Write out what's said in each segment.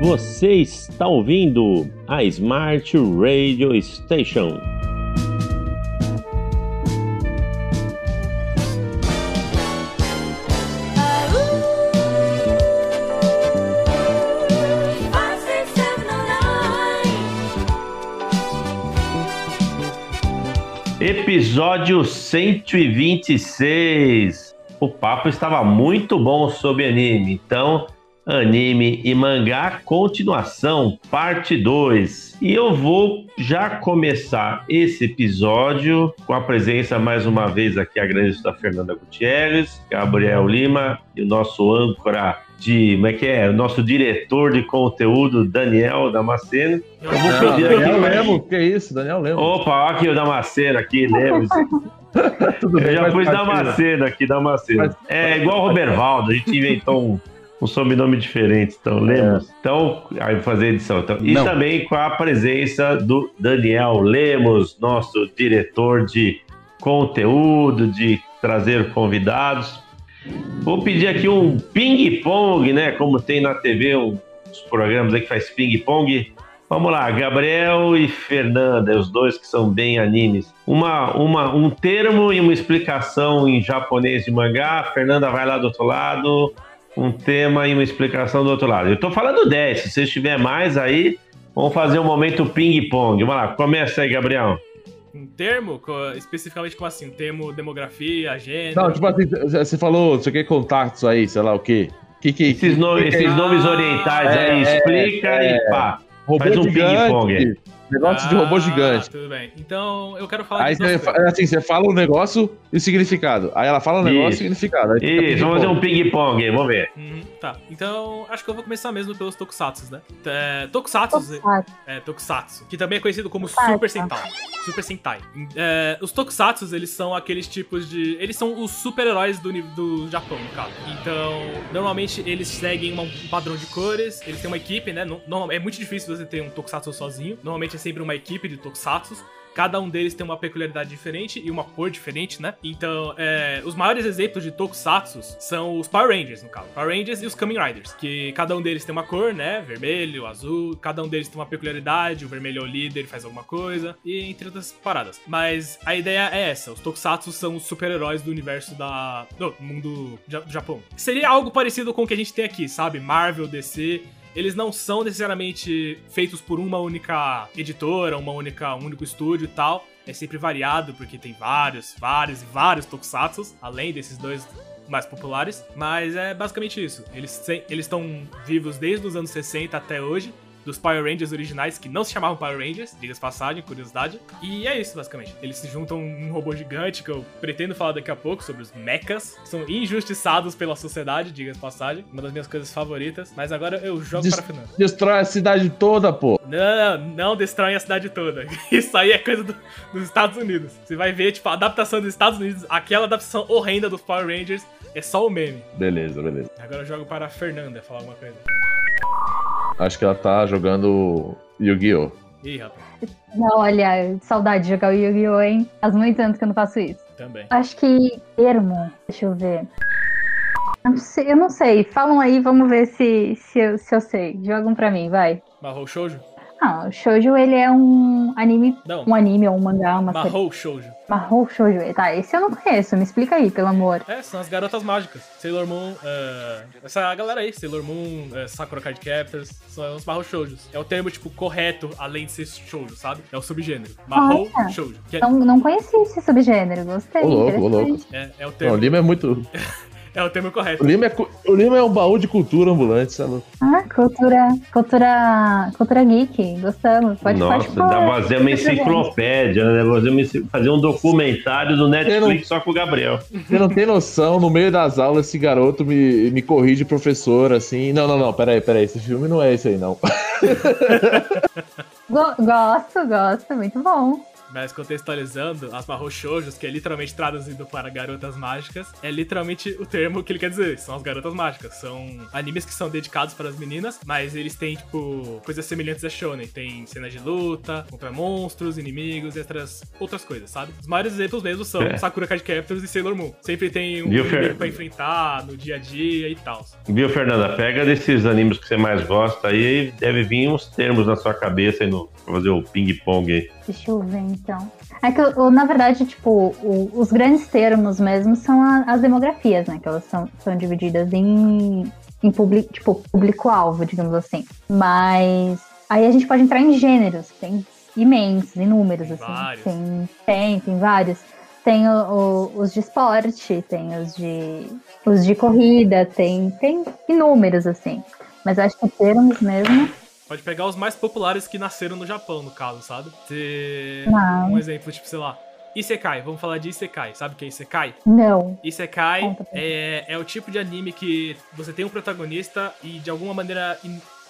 Você está ouvindo a Smart Radio Station. Episódio 126. O papo estava muito bom sobre anime, então anime e mangá continuação, parte 2. E eu vou já começar esse episódio com a presença mais uma vez aqui agradeço da Fernanda Gutierrez, Gabriel Lima e o nosso âncora de, como é que é? O nosso diretor de conteúdo, Daniel Damasceno. Eu vou pedir aqui. Daniel Lemos, que isso, Daniel Lemos. Opa, olha aqui o Damasceno aqui, Lemos. Tudo bem, Eu já pus Damasceno aqui, Damasceno. É igual o Robervaldo, a gente inventou um um sobrenome diferente, então Lemos. É. Então, aí vou fazer a edição. Então, e também com a presença do Daniel Lemos, nosso diretor de conteúdo, de trazer convidados. Vou pedir aqui um ping-pong, né? Como tem na TV um, uns programas aí que faz ping-pong. Vamos lá, Gabriel e Fernanda, os dois que são bem animes. Uma, uma, um termo e uma explicação em japonês de mangá. Fernanda vai lá do outro lado um tema e uma explicação do outro lado. Eu estou falando 10, se você estiver mais aí, vamos fazer um momento ping-pong. Vamos lá, começa aí, Gabriel. Um termo? Especificamente como assim? Um termo demografia, agenda? Não, tipo assim, você falou, você quer contatos aí, sei lá o quê? Que, que, esses, no, que, esses nomes orientais é, aí, explica é, e pá. Faz um ping-pong. Negócio ah, de robô ah, gigante. Tudo bem. Então, eu quero falar Aí você, assim, você fala um negócio e o significado. Aí ela fala um negócio e o significado. Isso, vamos fazer um ping-pong aí, vamos ver. Uhum, tá. Então, acho que eu vou começar mesmo pelos tokusatsu, né? É, tokusatsu, é, tokusatsu, que também é conhecido como Super Sentai. Super Sentai. É, os tokusatsu, eles são aqueles tipos de... Eles são os super-heróis do, do Japão, no caso. Então, normalmente, eles seguem um padrão de cores, eles têm uma equipe, né? Não, é muito difícil você ter um tokusatsu sozinho. Normalmente, sempre uma equipe de tokusatsu. Cada um deles tem uma peculiaridade diferente e uma cor diferente, né? Então, é, os maiores exemplos de tokusatsu são os Power Rangers, no caso. Power Rangers e os Kamen Riders, que cada um deles tem uma cor, né? Vermelho, azul, cada um deles tem uma peculiaridade. O vermelho é o líder, faz alguma coisa, e entre outras paradas. Mas a ideia é essa: os tokusatsu são os super-heróis do universo da. do mundo do Japão. Seria algo parecido com o que a gente tem aqui, sabe? Marvel, DC eles não são necessariamente feitos por uma única editora, uma única, um único estúdio e tal. É sempre variado, porque tem vários, vários e vários tokusatsu, além desses dois mais populares. Mas é basicamente isso. Eles estão vivos desde os anos 60 até hoje dos Power Rangers originais, que não se chamavam Power Rangers, diga-se passagem, curiosidade. E é isso, basicamente. Eles se juntam um robô gigante, que eu pretendo falar daqui a pouco, sobre os mechas, são injustiçados pela sociedade, diga-se passagem. Uma das minhas coisas favoritas. Mas agora eu jogo Des para final. Destrói a cidade toda, pô. Não, não destrói a cidade toda. Isso aí é coisa do, dos Estados Unidos. Você vai ver, tipo, a adaptação dos Estados Unidos, aquela adaptação horrenda dos Power Rangers, é só o meme. Beleza, beleza. Agora eu jogo para a Fernanda falar alguma coisa. Acho que ela tá jogando Yu-Gi-Oh! Ih, rapaz. Não, olha, saudade de jogar o Yu-Gi-Oh, hein? Faz muito anos que eu não faço isso. Também. Acho que termo, deixa eu ver. Eu não sei, eu não sei. falam aí, vamos ver se, se, eu, se eu sei. Jogam pra mim, vai. Mahou Shoujo? Ah, o shoujo ele é um anime, não. um anime ou um mangá, uma Mahou Shoujo. Mahou Shoujo, tá, esse eu não conheço, me explica aí, pelo amor. É, são as garotas mágicas. Sailor Moon, uh, essa galera aí, Sailor Moon, uh, Sakura Card Captors, são os Mahou Shoujos. É o termo, tipo, correto, além de ser shoujo, sabe? É o subgênero. Mahou Olha, Shoujo. É... Não, não conheci esse subgênero, gostei. Ô louco, ô louco. É, é o termo. Não, o Lima é muito... É o termo correto. O Lima é, o Lima é um baú de cultura ambulante, sabe? Ah, cultura, cultura, cultura geek, gostamos. Pode, Nossa, pode dá pra fazer uma enciclopédia, né? Fazer, fazer um documentário do Netflix não, só com o Gabriel. Você não tem noção, no meio das aulas, esse garoto me, me corrige, professor, assim. Não, não, não, peraí, peraí, esse filme não é esse aí, não. gosto, gosto, muito bom. Mas contextualizando, as Mahou Shoujos, que é literalmente traduzido para garotas mágicas, é literalmente o termo que ele quer dizer. São as garotas mágicas. São animes que são dedicados para as meninas, mas eles têm, tipo, coisas semelhantes a Shonen. Tem cenas de luta, contra monstros, inimigos e outras, outras coisas, sabe? Os maiores exemplos mesmo são é. Sakura Card Captors e Sailor Moon. Sempre tem um inimigo Fer... pra enfrentar no dia a dia e tal. Viu, Fernanda? Pega desses animes que você mais gosta aí, deve vir uns termos na sua cabeça aí no, pra fazer o ping-pong aí. Deixa eu ver então. É que, na verdade, tipo, o, os grandes termos mesmo são a, as demografias, né? Que elas são, são divididas em, em public, tipo, público-alvo, digamos assim. Mas aí a gente pode entrar em gêneros, tem imensos, inúmeros, tem assim. Vários. Tem, tem, tem vários. Tem o, o, os de esporte, tem os de os de corrida, tem, tem inúmeros, assim. Mas acho que termos mesmo Pode pegar os mais populares que nasceram no Japão, no caso, sabe? Ter um exemplo, tipo, sei lá, Isekai, vamos falar de Isekai. Sabe o que é Isekai? Não. Isekai é, é o tipo de anime que você tem um protagonista e de alguma maneira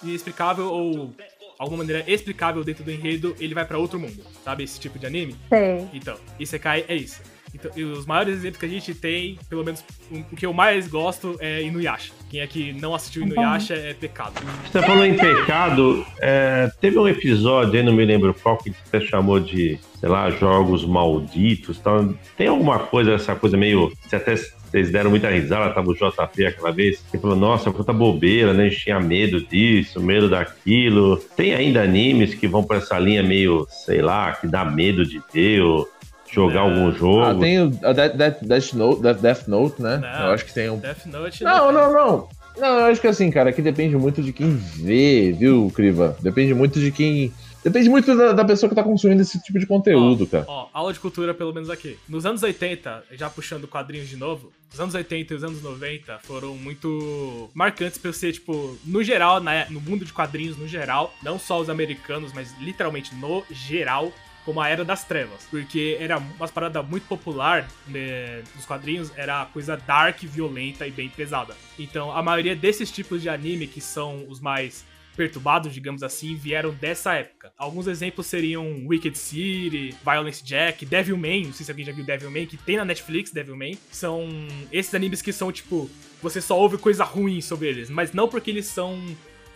inexplicável ou alguma maneira explicável dentro do enredo, ele vai para outro mundo. Sabe esse tipo de anime? Sei. Então, Isekai é isso. Então, os maiores exemplos que a gente tem, pelo menos o que eu mais gosto é Inuyasha. Quem aqui não assistiu Inuyasha é pecado. Você falou em pecado, é, teve um episódio aí, não me lembro qual, que você chamou de, sei lá, jogos malditos. Então, tem alguma coisa, essa coisa meio. Você até vocês deram muita risada, tava o JP aquela vez, que falou, nossa, puta bobeira, né? A gente tinha medo disso, medo daquilo. Tem ainda animes que vão pra essa linha meio, sei lá, que dá medo de ver, ou jogar é. algum jogo. Ah, tem o Death, Death, Death, Note, Death, Death Note, né? Não, eu acho que tem um. Death Note não, não, não. Não, eu acho que assim, cara, que depende muito de quem vê, viu, Criva? Depende muito de quem. Depende muito da, da, pessoa que tá consumindo esse tipo de conteúdo, ó, cara. Ó, aula de cultura, pelo menos aqui. Nos anos 80, já puxando quadrinhos de novo, os anos 80 e os anos 90 foram muito marcantes pra ser, tipo, no geral, na, no mundo de quadrinhos, no geral, não só os americanos, mas literalmente no geral, como a Era das Trevas, porque era uma parada muito popular né, nos quadrinhos, era coisa dark, violenta e bem pesada. Então, a maioria desses tipos de anime que são os mais perturbados, digamos assim, vieram dessa época. Alguns exemplos seriam Wicked City, Violence Jack, Devilman, não sei se alguém já viu Devilman, que tem na Netflix, Devilman. São esses animes que são, tipo, você só ouve coisa ruim sobre eles, mas não porque eles são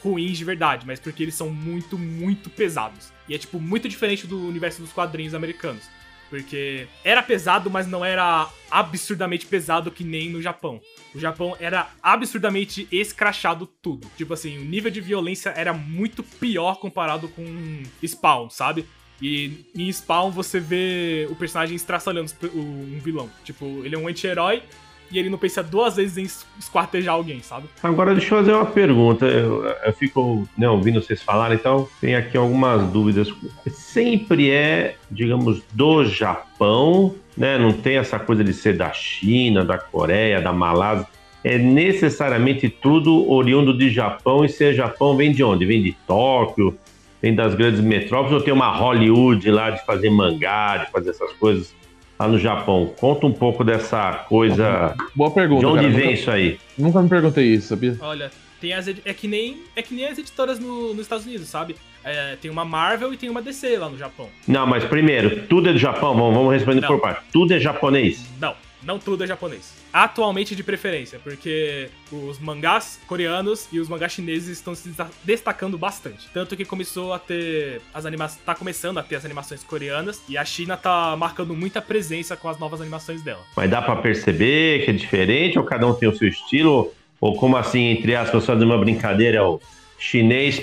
ruins de verdade, mas porque eles são muito, muito pesados. E é, tipo, muito diferente do universo dos quadrinhos americanos. Porque era pesado, mas não era absurdamente pesado que nem no Japão. O Japão era absurdamente escrachado tudo. Tipo assim, o nível de violência era muito pior comparado com Spawn, sabe? E em Spawn você vê o personagem estraçalhando um vilão. Tipo, ele é um anti-herói e ele não pensa duas vezes em esquartejar alguém, sabe? Agora deixa eu fazer uma pergunta. Eu, eu fico né, ouvindo vocês falarem, então tem aqui algumas dúvidas. Sempre é, digamos, do Japão, né? Não tem essa coisa de ser da China, da Coreia, da Malásia. É necessariamente tudo oriundo de Japão e ser Japão vem de onde? Vem de Tóquio, vem das grandes metrópoles ou tem uma Hollywood lá de fazer mangá, de fazer essas coisas? Lá no Japão. Conta um pouco dessa coisa. Boa pergunta. De onde cara. vem nunca, isso aí? Nunca me perguntei isso, sabia? Olha, tem as é que nem é que nem as editoras no, nos Estados Unidos, sabe? É, tem uma Marvel e tem uma DC lá no Japão. Não, mas primeiro, tudo é do Japão. Vamos, vamos responder Não. por parte. Tudo é japonês? Não. Não tudo é japonês. Atualmente de preferência, porque os mangás coreanos e os mangás chineses estão se destacando bastante. Tanto que começou a ter as animações. tá começando a ter as animações coreanas e a China tá marcando muita presença com as novas animações dela. Mas dá para perceber que é diferente ou cada um tem o seu estilo? Ou como assim, entre aspas, fazer uma brincadeira, é o chinês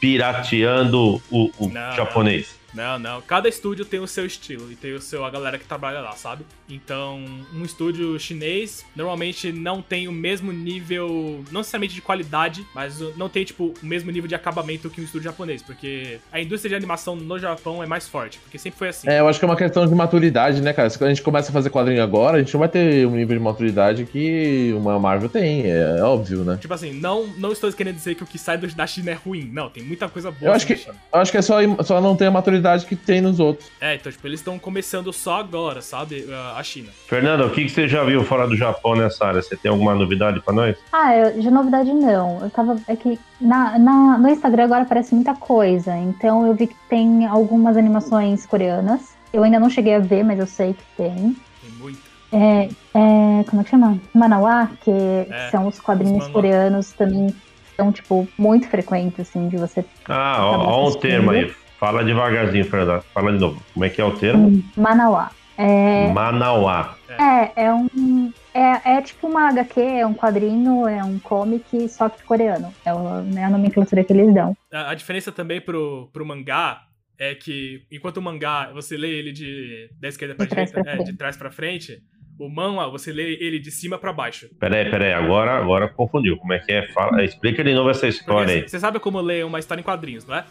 pirateando o, o não, japonês? Não, não. Cada estúdio tem o seu estilo e tem o seu a galera que trabalha lá, sabe? Então, um estúdio chinês normalmente não tem o mesmo nível, não necessariamente de qualidade, mas não tem tipo o mesmo nível de acabamento que um estúdio japonês, porque a indústria de animação no Japão é mais forte, porque sempre foi assim. É, eu acho que é uma questão de maturidade, né, cara? Se a gente começa a fazer quadrinho agora, a gente não vai ter um nível de maturidade que uma Marvel tem, é, óbvio, né? Tipo assim, não, não estou querendo dizer que o que sai da China é ruim. Não, tem muita coisa boa. Eu acho que, eu acho que é só, só não ter a maturidade que tem nos outros. É, então, tipo, eles estão começando só agora, sabe? A China. Fernanda, o que, que você já viu fora do Japão nessa área? Você tem alguma novidade pra nós? Ah, eu, de novidade não. Eu tava. É que na, na, no Instagram agora aparece muita coisa. Então eu vi que tem algumas animações coreanas Eu ainda não cheguei a ver, mas eu sei que tem. Tem muito. É, é, como é que chama? Manauá, que é, são os quadrinhos os coreanos também são, tipo, muito frequentes, assim, de você. Ah, ó, ó um termo aí. Fala devagarzinho, Fernanda. Fala de novo. Como é que é o termo? Hum, Manauá. É... Manauá. É, é um. É, é tipo uma HQ, é um quadrinho, é um comic, só que coreano. É, o, é a nomenclatura que eles dão. A, a, diferença também pro, pro mangá é que, enquanto o mangá você lê ele de da esquerda pra de direita, pra é, de trás pra frente, o manhwa, você lê ele de cima para baixo. Peraí, peraí, agora, agora confundiu. Como é que é? Fala, explica de novo essa história aí. Você sabe como ler uma história em quadrinhos, não é?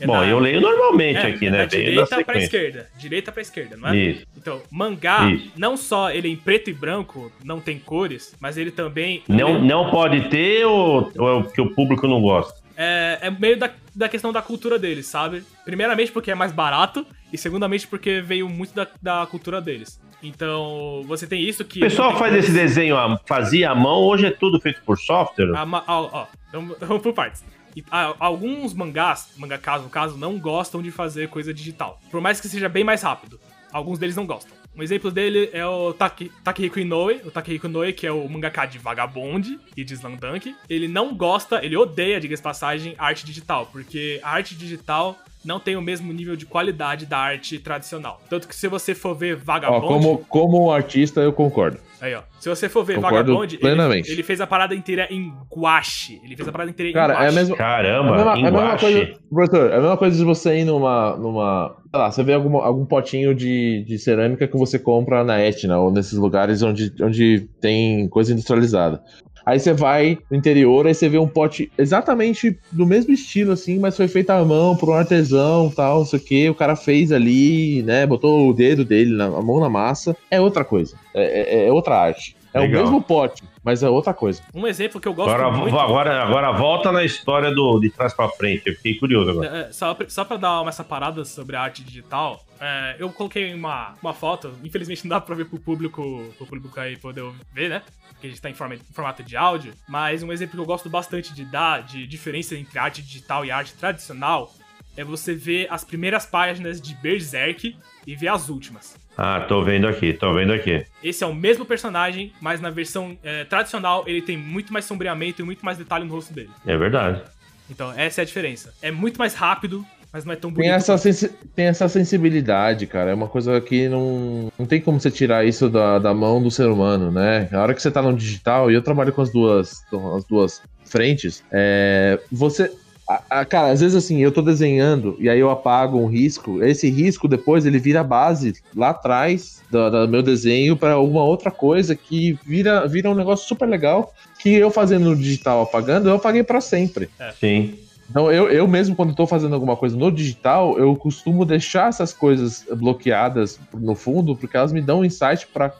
é Bom, eu leio normalmente é, aqui, é né? Da direita pra esquerda. Direita pra esquerda, não é? Isso. Então, mangá, Isso. não só ele é em preto e branco, não tem cores, mas ele também. Não, ele... não pode ter ou, ou é o que o público não gosta? É, é meio da, da questão da cultura deles, sabe? Primeiramente porque é mais barato, e segundamente porque veio muito da, da cultura deles. Então, você tem isso que. O pessoal faz esse desenho, fazia à mão, hoje é tudo feito por software? ó, ó, então, vamos por partes. E, alguns mangás, mangakas no caso, não gostam de fazer coisa digital. Por mais que seja bem mais rápido. Alguns deles não gostam. Um exemplo dele é o Taki, Takehiko Inoue, o Takehiko Inoue, que é o mangaka de Vagabond e de Slamdunk. Ele não gosta, ele odeia, diga-se passagem, arte digital, porque a arte digital não tem o mesmo nível de qualidade da arte tradicional. Tanto que se você for ver Vagabond... Ó, como, como artista, eu concordo. Aí, ó. Se você for ver concordo Vagabond, ele, ele, fez a parada inteira em guache. Ele fez a parada inteira Cara, em guache. É mesmo, Caramba, é a mesma, em é a mesma coisa, professor, é a mesma coisa de você ir numa... numa sei lá, você vê algum, algum potinho de, de cerâmica que você compra na Etna ou nesses lugares onde, onde tem coisa industrializada. Aí você vai no interior, aí você vê um pote exatamente do mesmo estilo, assim, mas foi feito à mão por um artesão tal, não sei o que. O cara fez ali, né? Botou o dedo dele, na, a mão na massa. É outra coisa. É, é, é outra arte. É Legal. o mesmo pote, mas é outra coisa. Um exemplo que eu gosto agora, muito... Agora, agora volta na história do de trás para frente. Eu fiquei curioso agora. É, é só, só para dar uma essa parada sobre a arte digital, é, eu coloquei uma, uma foto. Infelizmente não dá para ver pro público, pro público aí poder ver, né? Porque a gente tá em, forma, em formato de áudio. Mas um exemplo que eu gosto bastante de dar de diferença entre arte digital e arte tradicional é você ver as primeiras páginas de Berserk e ver as últimas. Ah, tô vendo aqui, tô vendo aqui. Esse é o mesmo personagem, mas na versão é, tradicional ele tem muito mais sombreamento e muito mais detalhe no rosto dele. É verdade. Então, essa é a diferença. É muito mais rápido, mas não é tão bonito. Tem essa, tem essa sensibilidade, cara. É uma coisa que não, não tem como você tirar isso da, da mão do ser humano, né? A hora que você tá no digital, e eu trabalho com as duas, as duas frentes, é, você a, a, cara, às vezes assim, eu tô desenhando e aí eu apago um risco. Esse risco depois ele vira base lá atrás do, do meu desenho para alguma outra coisa que vira, vira um negócio super legal. Que eu fazendo no digital apagando, eu apaguei para sempre. É. Sim. Então, eu, eu mesmo, quando estou fazendo alguma coisa no digital, eu costumo deixar essas coisas bloqueadas no fundo, porque elas me dão um insight para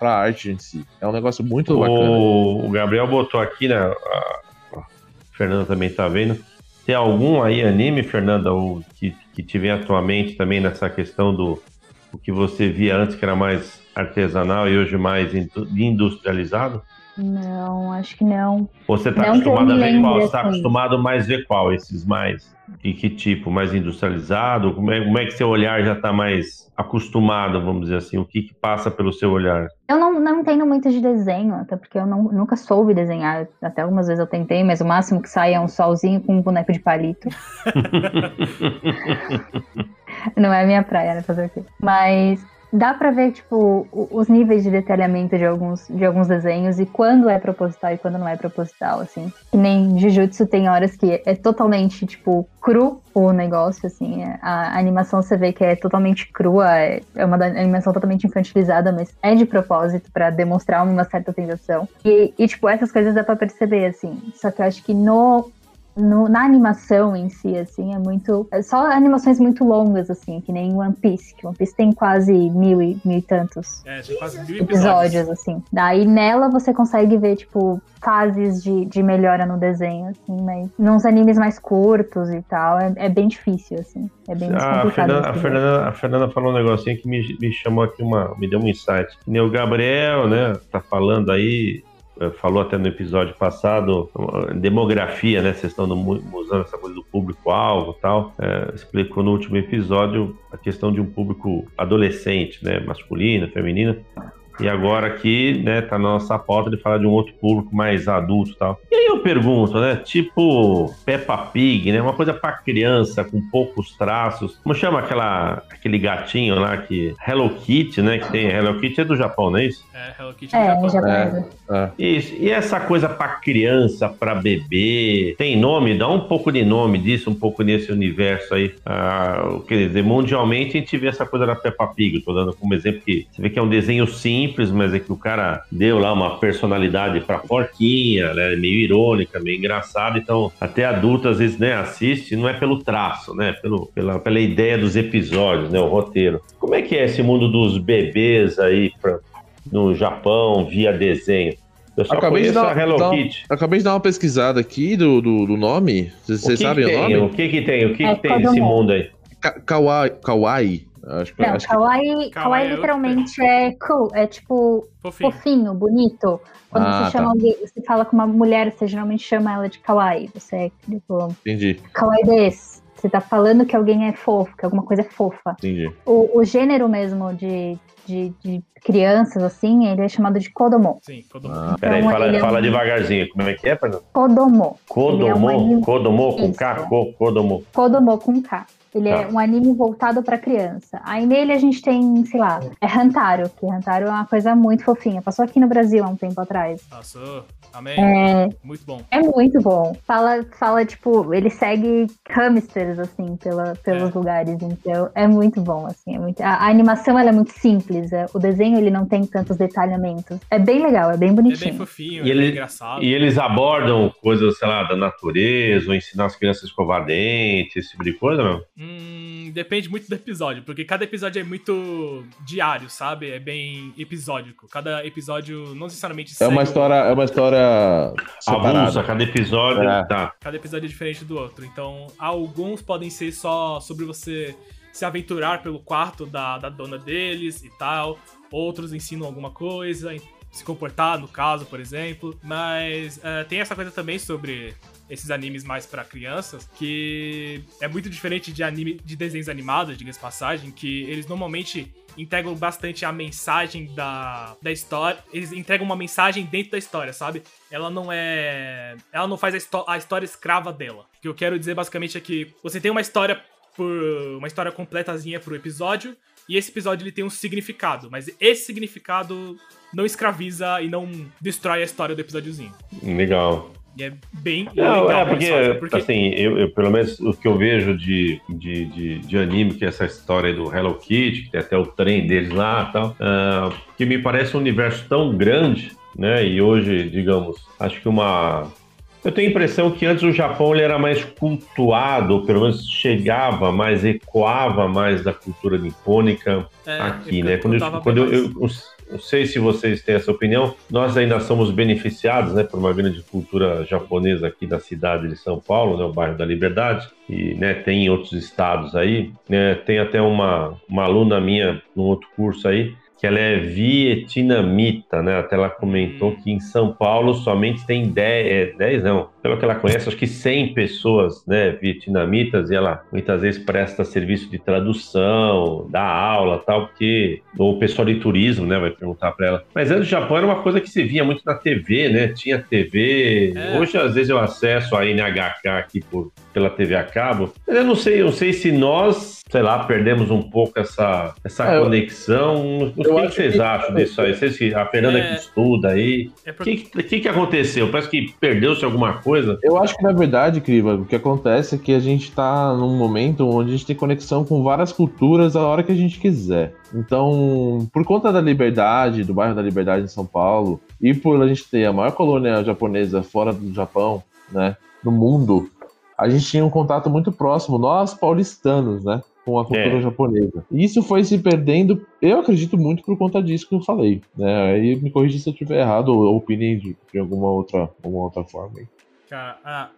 a arte em si. É um negócio muito o, bacana. O Gabriel botou aqui, né? A, a Fernanda também está vendo tem algum aí anime, Fernanda, ou que, que tiver atualmente também nessa questão do o que você via antes que era mais artesanal e hoje mais industrializado? Não, acho que não. Você está acostumado a ver qual? Você está assim. acostumado mais ver qual? Esses mais e que tipo? Mais industrializado? Como é, como é que seu olhar já está mais acostumado, vamos dizer assim? O que, que, passa pelo seu olhar? Eu não, não entendo muito de desenho, até porque eu não, nunca soube desenhar. Até algumas vezes eu tentei, mas o máximo que sai é um solzinho com um boneco de palito. não é a minha praia, né? Fazer o quê? Mas dá para ver, tipo, os níveis de detalhamento de alguns, de alguns desenhos e quando é proposital e quando não é proposital, assim. Que nem Jujutsu tem horas que é totalmente, tipo, cru o negócio, assim. A, animação você vê que é totalmente crua, é, é uma animação totalmente infantilizada, mas é de propósito para demonstrar uma certa tensão. E, e, tipo, essas coisas dá pra perceber, assim. Só que eu acho que no no, na animação em si, assim, é muito. É só animações muito longas, assim, que nem One Piece, que One Piece tem quase mil e, mil e tantos é, quase mil episódios, episódios, assim. Daí nela você consegue ver, tipo, fases de, de melhora no desenho, assim, mas nos animes mais curtos e tal, é, é bem difícil, assim. É bem ah, a, Fernanda, a, Fernanda, a Fernanda falou um negocinho que me, me chamou aqui uma. me deu um insight. O Gabriel, né, tá falando aí falou até no episódio passado, demografia, né? Vocês estão usando essa coisa do público-alvo tal. É, explicou no último episódio a questão de um público adolescente, né? Masculino, feminino. E agora aqui, né, tá na nossa pauta de falar de um outro público mais adulto e tal. E aí eu pergunto, né, tipo Peppa Pig, né, uma coisa para criança com poucos traços. Como chama aquela aquele gatinho lá que Hello Kitty, né, que tem Hello Kitty é do Japão, não é isso? É, Hello Kitty é, do Japão. É, é. Isso. E essa coisa para criança, para bebê, tem nome? Dá um pouco de nome disso, um pouco nesse universo aí. Ah, quer dizer, mundialmente a gente vê essa coisa da Peppa Pig, tô dando como exemplo que você vê que é um desenho simples simples, mas é que o cara deu lá uma personalidade pra porquinha, né? Meio irônica, meio engraçada. Então, até adulto às vezes, né, assiste, não é pelo traço, né? Pelo, pela, pela ideia dos episódios, né? O roteiro. Como é que é esse mundo dos bebês aí pra, no Japão via desenho? Eu só acabei de dar, Hello dar, Kitty. Acabei de dar uma pesquisada aqui do, do, do nome. Vocês sabem o nome? O que que tem? O que, é, que tem nesse mundo aí? Kawaii. Kawaii. Acho que, não, acho kawaii, que... kawaii é literalmente é cool, é tipo fofinho, fofinho bonito. Quando ah, você tá. chama alguém, você fala com uma mulher, você geralmente chama ela de kawaii. Você é tipo. Entendi. Kawaii desse. Você tá falando que alguém é fofo, que alguma coisa é fofa. Entendi. O, o gênero mesmo de, de, de, crianças, assim, ele é chamado de Kodomo. Sim, Kodomo. Ah, então, peraí, fala, é fala um... devagarzinho. Como é que é, Fernando? Kodomo. Kodomo? É um Kodomo com K? Kodomo. Kodomo com K. Ele é tá. é um anime voltado para criança. Aí nele a gente tem, sei lá, é Hantaro, que Hantaro é uma coisa muito fofinha. Passou aqui no Brasil há um tempo atrás. Passou. Amém. É, muito bom. É muito bom. Fala, fala tipo, ele segue hamsters, assim, pela, pelos é. lugares. Então, é muito bom, assim. É muito, a, a, animação, ela é muito simples. É, o desenho, ele não tem tantos detalhamentos. É bem legal, é bem bonitinho. É bem fofinho, e é ele, bem engraçado. E eles abordam coisas, sei lá, da natureza, ou ensinar as crianças a escovar dentes, esse tipo de coisa, não? Hum, depende muito do episódio, porque cada episódio é muito diário, sabe? É bem episódico. Cada episódio não necessariamente É uma história, é uma história separada. Avulsa, cada episódio. É. Tá. Cada episódio é diferente do outro. Então, alguns podem ser só sobre você se aventurar pelo quarto da, da dona deles e tal. Outros ensinam alguma coisa, se comportar, no caso, por exemplo. Mas uh, tem essa coisa também sobre esses animes mais para crianças, que é muito diferente de anime de desenhos animados, diga-se passagem, que eles normalmente entregam bastante a mensagem da, da história. Eles entregam uma mensagem dentro da história, sabe? Ela não é. Ela não faz a, a história escrava dela. O que eu quero dizer basicamente é que você tem uma história por. uma história completazinha pro episódio. E esse episódio ele tem um significado, mas esse significado não escraviza e não destrói a história do episódiozinho. Legal. E é bem não, legal. É porque, porque, assim, eu, eu, pelo menos o que eu vejo de, de, de, de, anime, que é essa história do Hello Kitty, que tem até o trem deles lá e tal, uh, que me parece um universo tão grande, né? E hoje, digamos, acho que uma eu tenho a impressão que antes o Japão ele era mais cultuado, ou pelo menos chegava mais, ecoava mais da cultura nipônica é, aqui, né? Quando, eu, quando eu, eu, não sei se vocês têm essa opinião, nós ainda somos beneficiados né, por uma grande cultura japonesa aqui da cidade de São Paulo, né, o bairro da Liberdade, e né, tem em outros estados aí. Né, tem até uma, uma aluna minha num outro curso aí, que ela é vietnamita, né? Até ela comentou hum. que em São Paulo somente tem 10, 10 é, não, pelo que ela conhece, acho que 100 pessoas, né, vietnamitas, e ela muitas vezes presta serviço de tradução, dá aula, tal, porque ou o pessoal de turismo, né, vai perguntar para ela. Mas antes do Japão era uma coisa que se via muito na TV, né? Tinha TV. É. Hoje às vezes eu acesso a NHK aqui por pela TV a cabo. Eu não sei, eu não sei se nós, sei lá, perdemos um pouco essa, essa é, conexão. O que, que vocês que... acham disso aí? Vocês, a Fernanda é... que estuda aí. O é porque... que, que, que aconteceu? Parece que perdeu-se alguma coisa? Eu acho que, na verdade, Criva, o que acontece é que a gente está num momento onde a gente tem conexão com várias culturas a hora que a gente quiser. Então, por conta da liberdade, do bairro da Liberdade em São Paulo, e por a gente ter a maior colônia japonesa fora do Japão, né, no mundo, a gente tinha um contato muito próximo, nós paulistanos, né? Com a cultura é. japonesa. E isso foi se perdendo, eu acredito muito por conta disso que eu falei. Né? Aí me corrija se eu estiver errado ou opinem de, de alguma outra, alguma outra forma. Cara, ah,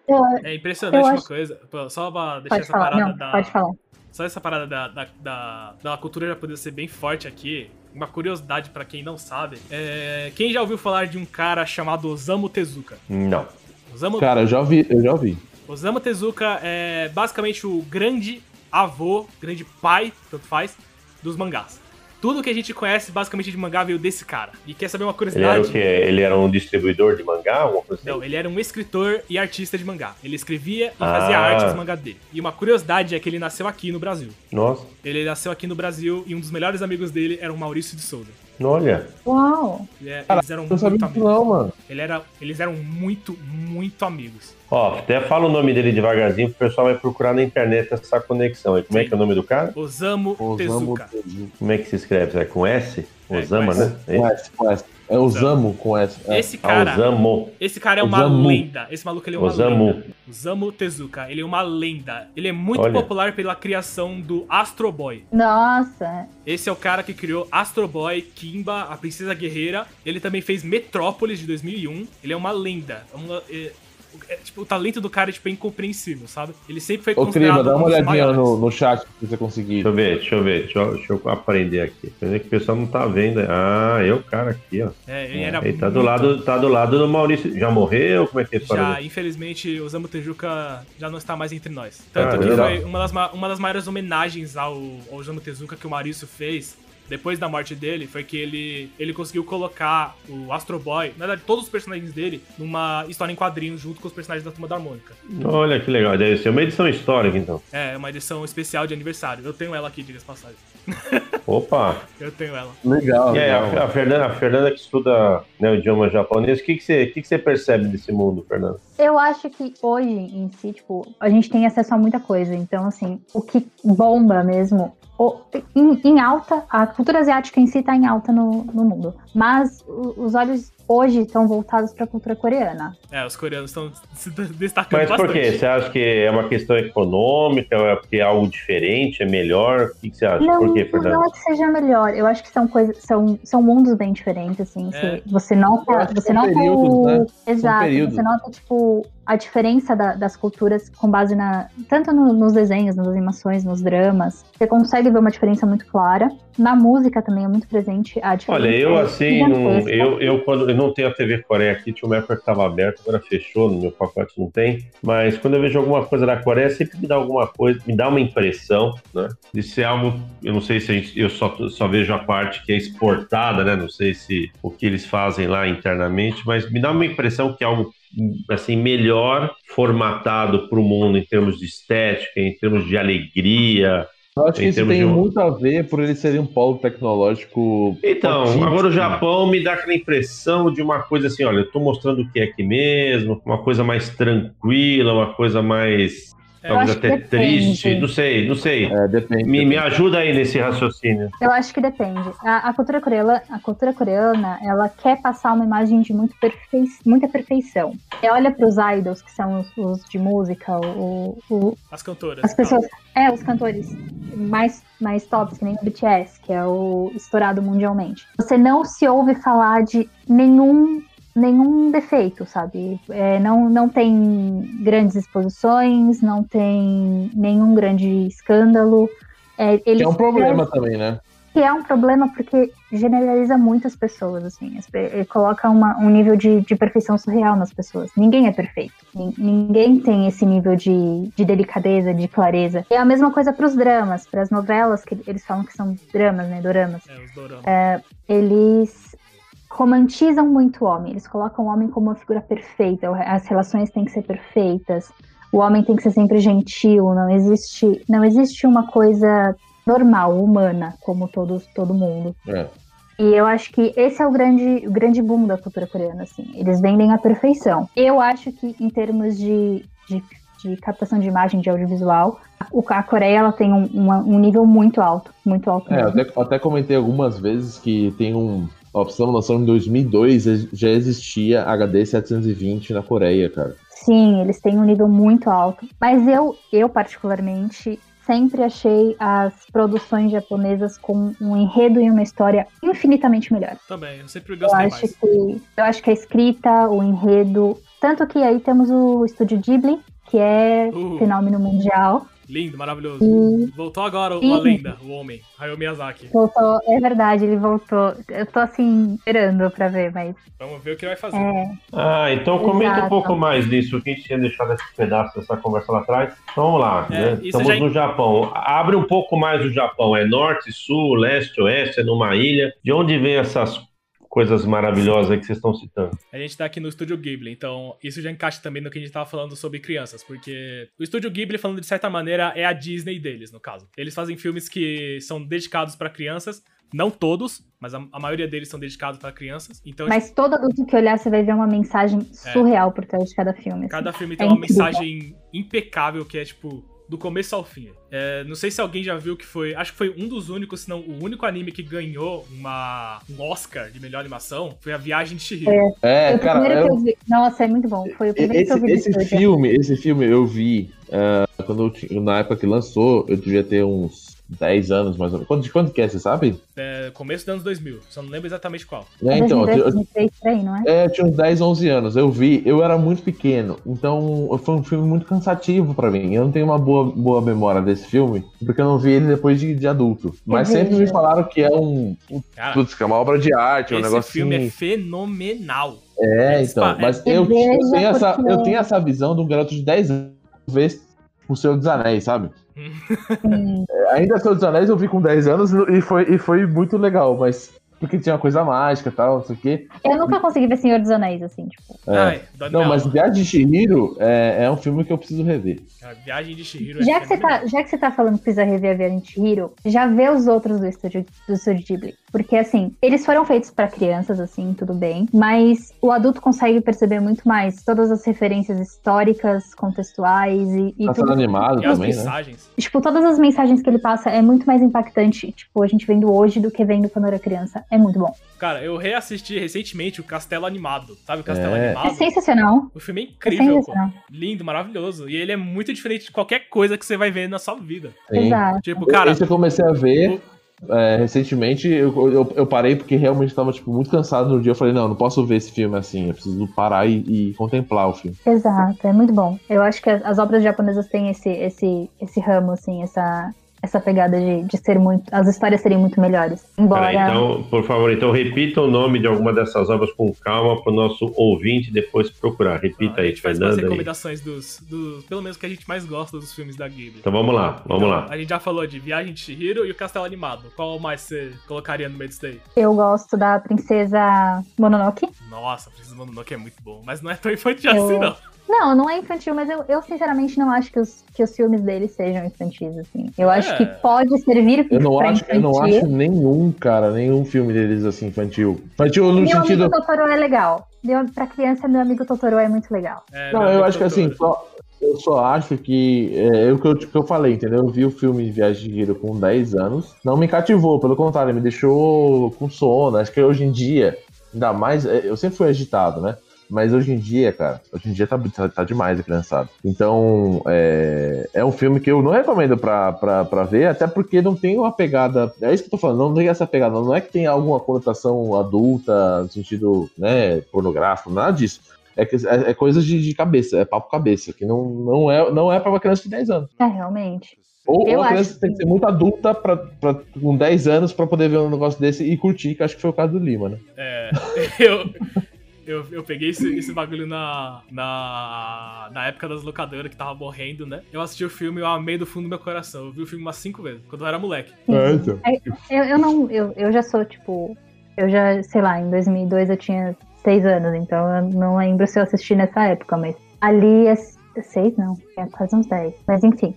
é impressionante uma coisa. Só pra deixar pode essa falar. parada Não, da. Pode falar. Só essa parada da, da, da, da cultura japonesa ser bem forte aqui. uma curiosidade para quem não sabe. É... Quem já ouviu falar de um cara chamado Osamu Tezuka? Não. Osamu... Cara, eu já ouvi, eu já ouvi. Osamu Tezuka é basicamente o grande avô, grande pai, tanto faz, dos mangás. Tudo que a gente conhece basicamente de mangá veio desse cara. E quer saber uma curiosidade? Ele era o quê? Ele era um distribuidor de mangá? Assim? Não, ele era um escritor e artista de mangá. Ele escrevia e ah. fazia arte dos mangás dele. E uma curiosidade é que ele nasceu aqui no Brasil. Nossa. Ele nasceu aqui no Brasil e um dos melhores amigos dele era o Maurício de Souza. Olha. Uau. É, eles eram muito amigos. Não, mano. Ele era, eles eram muito, muito amigos. Ó, até fala o nome dele devagarzinho, o pessoal vai procurar na internet essa conexão. E como Sim. é que é o nome do cara? Osamu, Osamu Tezuka. Como é que se escreve? É com S? É, Osama, né? Com S, com S. É Osamu com S. É. Esse cara. Osamu. Esse cara é uma Osamu. lenda. Esse maluco ele é uma Osamu. lenda. Osamu Tezuka. Ele é uma lenda. Ele é muito Olha. popular pela criação do Astro Boy. Nossa. Esse é o cara que criou Astro Boy, Kimba, a Princesa Guerreira. Ele também fez Metrópolis de 2001. Ele é uma lenda. É uma, é, é, tipo, o talento do cara tipo, é incompreensível, sabe? Ele sempre foi Ô, Crima, dá uma olhadinha no, no chat se você conseguir. Deixa eu ver, deixa eu ver, deixa eu, deixa eu aprender aqui. que o pessoal não tá vendo. Ah, eu, é cara, aqui, ó. É, ele era ele tá do lado, tá do lado do Maurício. Já morreu? Como é que é Já, infelizmente, o Zamu Tezuka já não está mais entre nós. Tanto ah, que foi uma das, uma das maiores homenagens ao, ao Zamu Tezuka que o Maurício fez depois da morte dele, foi que ele, ele conseguiu colocar o Astro Boy, na verdade, todos os personagens dele, numa história em quadrinhos junto com os personagens da Turma da Harmônica. Olha que legal, deve ser uma edição histórica, então. É, uma edição especial de aniversário. Eu tenho ela aqui, diga-se passagem. Opa! Eu tenho ela. Legal. E a, a, Fernanda, a Fernanda que estuda né, o idioma japonês, o que, que, você, que, que você percebe desse mundo, Fernanda? Eu acho que hoje em si, tipo, a gente tem acesso a muita coisa. Então, assim, o que bomba mesmo em, em, alta, a cultura asiática em si está em alta no, no mundo. Mas os olhos hoje estão voltados para a cultura coreana. É, os coreanos estão se destacando Mas por bastante. quê? Você acha que é uma questão econômica? É porque é algo diferente? É melhor? O que, você acha? Não, por quê, Fernando? Não é que seja melhor. Eu acho que são coisas, são, são mundos bem diferentes, assim. É. Você nota, você nota períodos, o... né? Exato. Você nota, tipo, a diferença da, das culturas com base na tanto no, nos desenhos, nas animações, nos dramas. Você consegue ver uma diferença muito clara. Na música também é muito presente a diferença. Olha, eu assim, não, eu, eu quando eu não tenho a TV Coreia aqui, tinha uma época que estava aberto, agora fechou, no meu pacote não tem. Mas quando eu vejo alguma coisa da Coreia, sempre me dá alguma coisa, me dá uma impressão, né? De ser algo, eu não sei se gente, eu só, só vejo a parte que é exportada, né? Não sei se o que eles fazem lá internamente, mas me dá uma impressão que é algo assim melhor formatado para o mundo em termos de estética, em termos de alegria. Eu acho que isso tem de... muito a ver por ele ser um polo tecnológico. Então, fortíssimo. agora o Japão me dá aquela impressão de uma coisa assim: olha, eu estou mostrando o que é aqui mesmo, uma coisa mais tranquila, uma coisa mais Talvez até triste, não sei, não sei. É, depende, me, me ajuda aí nesse raciocínio. Eu acho que depende. A, a, cultura coreana, a cultura coreana, ela quer passar uma imagem de muito perfei, muita perfeição. Você olha para os idols, que são os, os de música, o, o, as cantoras. As pessoas, é, os cantores mais mais tops, que nem o BTS, que é o estourado mundialmente. Você não se ouve falar de nenhum nenhum defeito, sabe? É, não, não tem grandes exposições, não tem nenhum grande escândalo. É, que é um problema também, né? Que é um problema porque generaliza muitas pessoas, assim. Coloca uma, um nível de, de perfeição surreal nas pessoas. Ninguém é perfeito. Ninguém tem esse nível de, de delicadeza, de clareza. E é a mesma coisa para os dramas, para as novelas, que eles falam que são dramas, né? Doramas. É, os doramas. É, eles romantizam muito o homem. Eles colocam o homem como uma figura perfeita. As relações têm que ser perfeitas. O homem tem que ser sempre gentil. Não existe, não existe uma coisa normal, humana, como todos, todo mundo. É. E eu acho que esse é o grande, o grande boom da cultura coreana, assim. Eles vendem a perfeição. Eu acho que em termos de, de, de captação de imagem, de audiovisual, a Coreia ela tem um, um nível muito alto, muito alto. É, até, até comentei algumas vezes que tem um, Ó, pra você ter noção, em 2002 já existia HD 720 na Coreia, cara. Sim, eles têm um nível muito alto. Mas eu, eu particularmente, sempre achei as produções japonesas com um enredo e uma história infinitamente melhor. Também, eu sempre gostei eu acho mais. Que, eu acho que a escrita, o enredo... Tanto que aí temos o estúdio Ghibli, que é uh. fenômeno mundial. Lindo, maravilhoso. E... Voltou agora uma e... lenda, o homem, Hayao Miyazaki. Voltou, é verdade, ele voltou. Eu tô assim, esperando pra ver, mas. Vamos ver o que ele vai fazer. É... Ah, então comenta Exato. um pouco mais disso, que a gente tinha deixado esse pedaço dessa conversa lá atrás. Então, vamos lá, é, né? Estamos já... no Japão. Abre um pouco mais o Japão. É norte, sul, leste, oeste, é numa ilha. De onde vem essas coisas maravilhosas que vocês estão citando. A gente tá aqui no Estúdio Ghibli, então isso já encaixa também no que a gente tava falando sobre crianças, porque o Estúdio Ghibli, falando de certa maneira, é a Disney deles, no caso. Eles fazem filmes que são dedicados para crianças, não todos, mas a, a maioria deles são dedicados para crianças. Então, mas gente... todo adulto que olhar, você vai ver uma mensagem é. surreal é. por trás de cada filme. Assim. Cada filme tem é uma incrível. mensagem impecável que é tipo do começo ao fim. É, não sei se alguém já viu que foi. Acho que foi um dos únicos, se não o único anime que ganhou uma, um Oscar de melhor animação. Foi a Viagem de Chihiro. É, é cara. Eu... Que eu vi. Nossa, é muito bom. Foi o primeiro esse, que eu vi. Esse filme, esse filme eu vi. Uh, quando eu, na época que lançou, eu devia ter uns 10 anos mais ou menos. Quanto, de quanto que é, você sabe? É, começo dos anos 2000, só não lembro exatamente qual. É, então, 2003, eu, não é? É, eu tinha uns 10, 11 anos. Eu vi, eu era muito pequeno, então foi um filme muito cansativo pra mim. Eu não tenho uma boa, boa memória desse filme, porque eu não vi ele depois de, de adulto. Mas sempre me falaram que é um. Cara, putz, que é uma obra de arte, um negócio. Esse filme é fenomenal. É, então. Mas eu, eu, tenho essa, eu tenho essa visão de um garoto de 10 anos ver o Senhor dos Anéis, sabe? É, ainda Senhor dos Anéis eu vi com 10 anos e foi, e foi muito legal, mas porque tinha uma coisa mágica e tal, não sei o quê. Eu nunca consegui ver Senhor dos Anéis, assim, tipo. É. Ai, não, mas Viagem de Shihiro é, é um filme que eu preciso rever. A Viagem de Shihiro já é que, você tá, já que você tá falando que precisa rever a Viagem de Shihiro, já vê os outros do estúdio, do estúdio Ghibli. Porque, assim, eles foram feitos para crianças, assim, tudo bem. Mas o adulto consegue perceber muito mais todas as referências históricas, contextuais e. e tá tudo, animado e também, as né? mensagens. Né? Tipo, todas as mensagens que ele passa é muito mais impactante, tipo, a gente vendo hoje do que vendo quando era criança. É muito bom. Cara, eu reassisti recentemente o Castelo Animado. Sabe o Castelo é. Animado? É sensacional. O filme é incrível, é pô. Lindo, maravilhoso. E ele é muito diferente de qualquer coisa que você vai ver na sua vida. Sim. Exato. Tipo, cara. Esse eu comecei a ver. É, recentemente eu, eu, eu, parei porque realmente estava tipo, muito cansado no dia. Eu falei, não, não posso ver esse filme assim, eu preciso parar e, e, contemplar o filme. Exato, é muito bom. Eu acho que as, as obras japonesas têm esse, esse, esse ramo, assim, essa, essa pegada de, de ser muito. as histórias serem muito melhores. Embora. Peraí, então, por favor, então repita o nome de alguma dessas obras com calma para o nosso ouvinte depois procurar. Repita ah, aí, Fernanda. As recomendações dos, dos. Pelo menos que a gente mais gosta dos filmes da Ghibli. Então vamos lá, vamos então, lá. A gente já falou de Viagem de Shihiro e o Castelo Animado. Qual mais você colocaria no meio disso daí? Eu gosto da Princesa Mononoke. Nossa, a Princesa Mononoke é muito bom, mas não é tão infantil eu... assim, não. Não, não é infantil, mas eu, eu sinceramente não acho que os, que os filmes dele sejam infantis, assim. Eu é. acho que pode servir eu não acho, infantil. Eu não acho nenhum, cara, nenhum filme deles assim infantil. Infantil no meu sentido... Meu amigo Totoro é legal. Meu, pra criança, meu amigo Totoro é muito legal. É, não, eu acho Totoro. que assim, só, eu só acho que é, é o que eu, que eu falei, entendeu? Eu vi o filme Viagem de Hiro com 10 anos, não me cativou, pelo contrário, me deixou com sono. Acho que hoje em dia, ainda mais, é, eu sempre fui agitado, né? Mas hoje em dia, cara, hoje em dia tá, tá, tá demais a criançada. Então, é, é um filme que eu não recomendo pra, pra, pra ver, até porque não tem uma pegada. É isso que eu tô falando, não tem essa pegada. Não é que tem alguma conotação adulta, no sentido, né, pornográfico, nada disso. É, que, é, é coisa de, de, cabeça, é papo cabeça, que não, não, é, não é pra uma criança de 10 anos. É, realmente. Ou, ou a criança que... tem que ser muito adulta pra, pra, com 10 anos pra poder ver um negócio desse e curtir, que acho que foi o caso do Lima, né? É, eu, eu, eu peguei esse, esse bagulho na, na, na época das locadoras que tava morrendo, né? Eu assisti o filme, eu amei do fundo do meu coração. Eu vi o filme umas cinco vezes, quando eu era moleque. É, então. É, eu, eu não, eu, eu já sou, tipo, eu já, sei lá, em 2002 eu tinha seis anos, então eu não lembro se eu assisti nessa época, mas ali é seis, não, é quase uns dez. Mas enfim,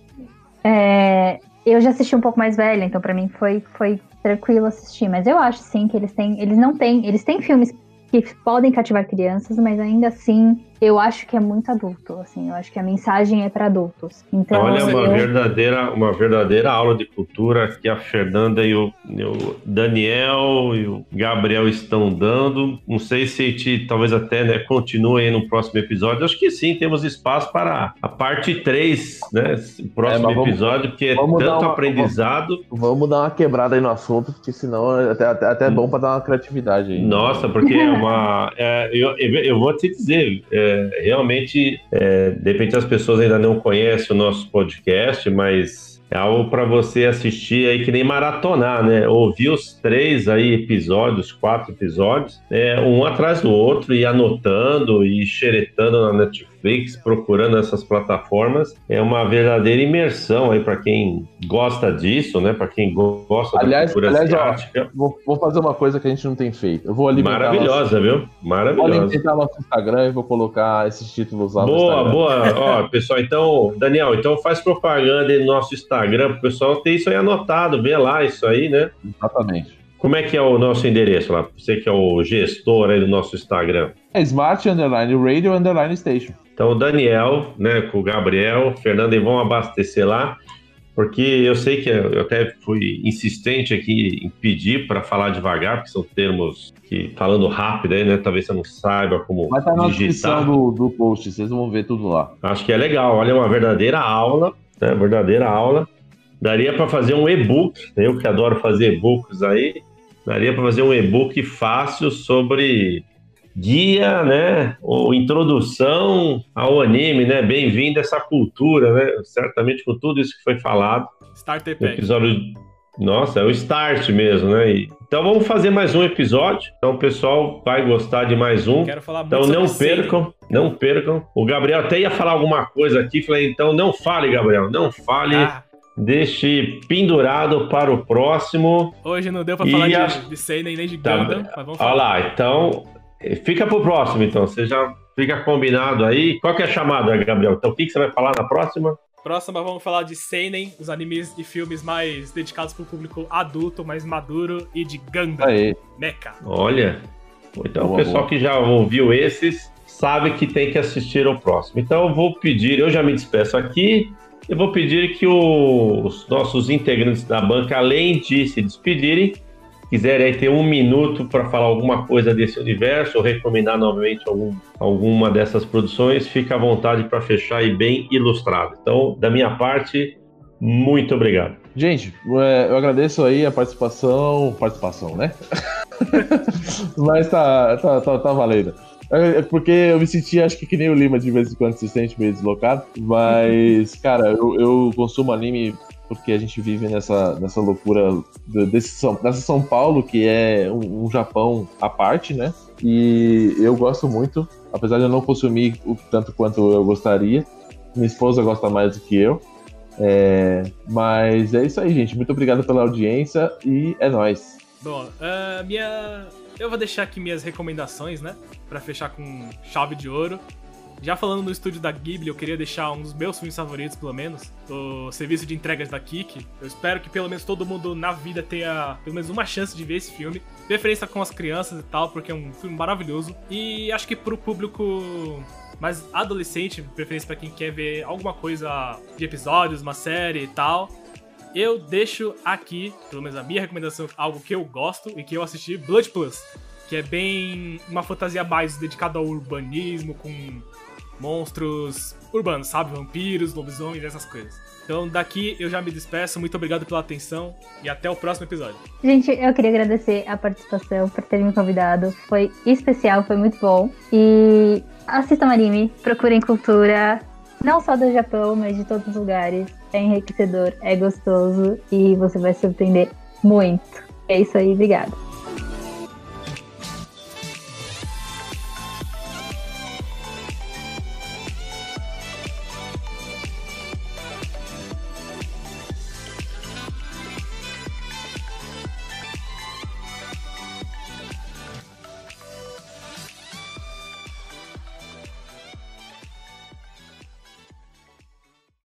é, eu já assisti um pouco mais velha, então para mim foi, foi tranquilo assistir. Mas eu acho sim que eles têm, eles não têm, eles têm filmes que podem cativar crianças, mas ainda assim eu acho que é muito adulto, assim, eu acho que a mensagem é para adultos. Então, Olha, uma eu... verdadeira, uma verdadeira aula de cultura que a Fernanda e o, e o, Daniel e o Gabriel estão dando. Não sei se a gente talvez até né, continue aí no próximo episódio. Acho que sim, temos espaço para a parte 3, né? O próximo é, vamos, episódio, porque é tanto uma, aprendizado. Vamos, vamos, dar uma quebrada aí no assunto, porque senão é até, até, até é bom para dar uma criatividade aí. Nossa, porque é uma. É, eu, eu vou te dizer. É, realmente, é, de repente as pessoas ainda não conhecem o nosso podcast, mas é algo para você assistir aí que nem maratonar, né? Ouvir os três aí episódios, quatro episódios, é, um atrás do outro e anotando e xeretando na Netflix, procurando essas plataformas. É uma verdadeira imersão aí para quem gosta disso, né? Para quem gosta aliás, da cultura aliás, asiática. Ó, vou, vou, fazer uma coisa que a gente não tem feito. Eu vou alimentar Maravilhosa, nosso... viu? Maravilhosa. Vou alimentar nosso Instagram e vou colocar esses títulos lá boa, Boa, Ó, pessoal, então, Daniel, então faz propaganda aí no nosso Instagram Instagram para o pessoal ter isso aí anotado, ver lá isso aí, né? Exatamente. Como é que é o nosso endereço lá? Você que é o gestor aí do nosso Instagram. É Smart Underline Radio Underline Station. Então o Daniel, né, com o Gabriel, o Fernando, e vão abastecer lá, porque eu sei que eu até fui insistente aqui em pedir para falar devagar, porque são termos que falando rápido aí, né? Talvez você não saiba como Vai estar na descrição do, do post, vocês vão ver tudo lá. Acho que é legal, olha, é uma verdadeira aula, né? Verdadeira aula. Daria para fazer um e-book, eu que adoro fazer e-books aí, daria para fazer um e-book fácil sobre guia, né, ou introdução ao anime, né, bem-vindo a essa cultura, né, certamente com tudo isso que foi falado. Starter Pack. Episódio... Nossa, é o start mesmo, né? Então vamos fazer mais um episódio. Então o pessoal vai gostar de mais um. Quero falar muito Então não percam, não percam. O Gabriel até ia falar alguma coisa aqui, falei, então não fale, Gabriel, não fale. Ah Deixe pendurado para o próximo. Hoje não deu para falar a... de, de Seinen nem de tá Gundam, tá. mas vamos falar. Olha lá, então fica para o próximo, então. Você já fica combinado aí. Qual que é a chamada, Gabriel? Então o que, que você vai falar na próxima? Próxima vamos falar de Seinen, os animes e filmes mais dedicados para o público adulto, mais maduro, e de Gundam, Aê. Mecha. Olha, então boa, o pessoal boa. que já ouviu esses sabe que tem que assistir ao próximo. Então eu vou pedir, eu já me despeço aqui. Eu vou pedir que os nossos integrantes da banca, além de se despedirem, quiserem ter um minuto para falar alguma coisa desse universo ou recomendar novamente algum, alguma dessas produções, fica à vontade para fechar e bem ilustrado. Então, da minha parte, muito obrigado. Gente, é, eu agradeço aí a participação. Participação, né? Mas tá, tá, tá, tá valendo. É, é porque eu me senti, acho que que nem o Lima de vez em quando se sente meio deslocado. Mas, cara, eu, eu consumo anime porque a gente vive nessa, nessa loucura desse São, dessa São Paulo, que é um, um, Japão à parte, né? E eu gosto muito, apesar de eu não consumir o tanto quanto eu gostaria. Minha esposa gosta mais do que eu. É, mas é isso aí, gente. Muito obrigado pela audiência e é nóis. Bom, uh, minha eu vou deixar aqui minhas recomendações, né? Para fechar com chave de ouro. Já falando no estúdio da Ghibli, eu queria deixar um dos meus filmes favoritos, pelo menos, o serviço de entregas da Kik. Eu espero que pelo menos todo mundo na vida tenha pelo menos uma chance de ver esse filme. Preferência com as crianças e tal, porque é um filme maravilhoso. E acho que pro público mais adolescente, preferência para quem quer ver alguma coisa de episódios, uma série e tal, eu deixo aqui, pelo menos a minha recomendação, algo que eu gosto e que eu assisti, Blood Plus, que é bem uma fantasia mais dedicada ao urbanismo, com monstros urbanos, sabe? Vampiros, lobisomens, essas coisas. Então, daqui eu já me despeço. Muito obrigado pela atenção e até o próximo episódio. Gente, eu queria agradecer a participação, por terem me convidado. Foi especial, foi muito bom. E assistam anime, procurem cultura, não só do Japão, mas de todos os lugares. É enriquecedor, é gostoso e você vai se surpreender muito. É isso aí, obrigada.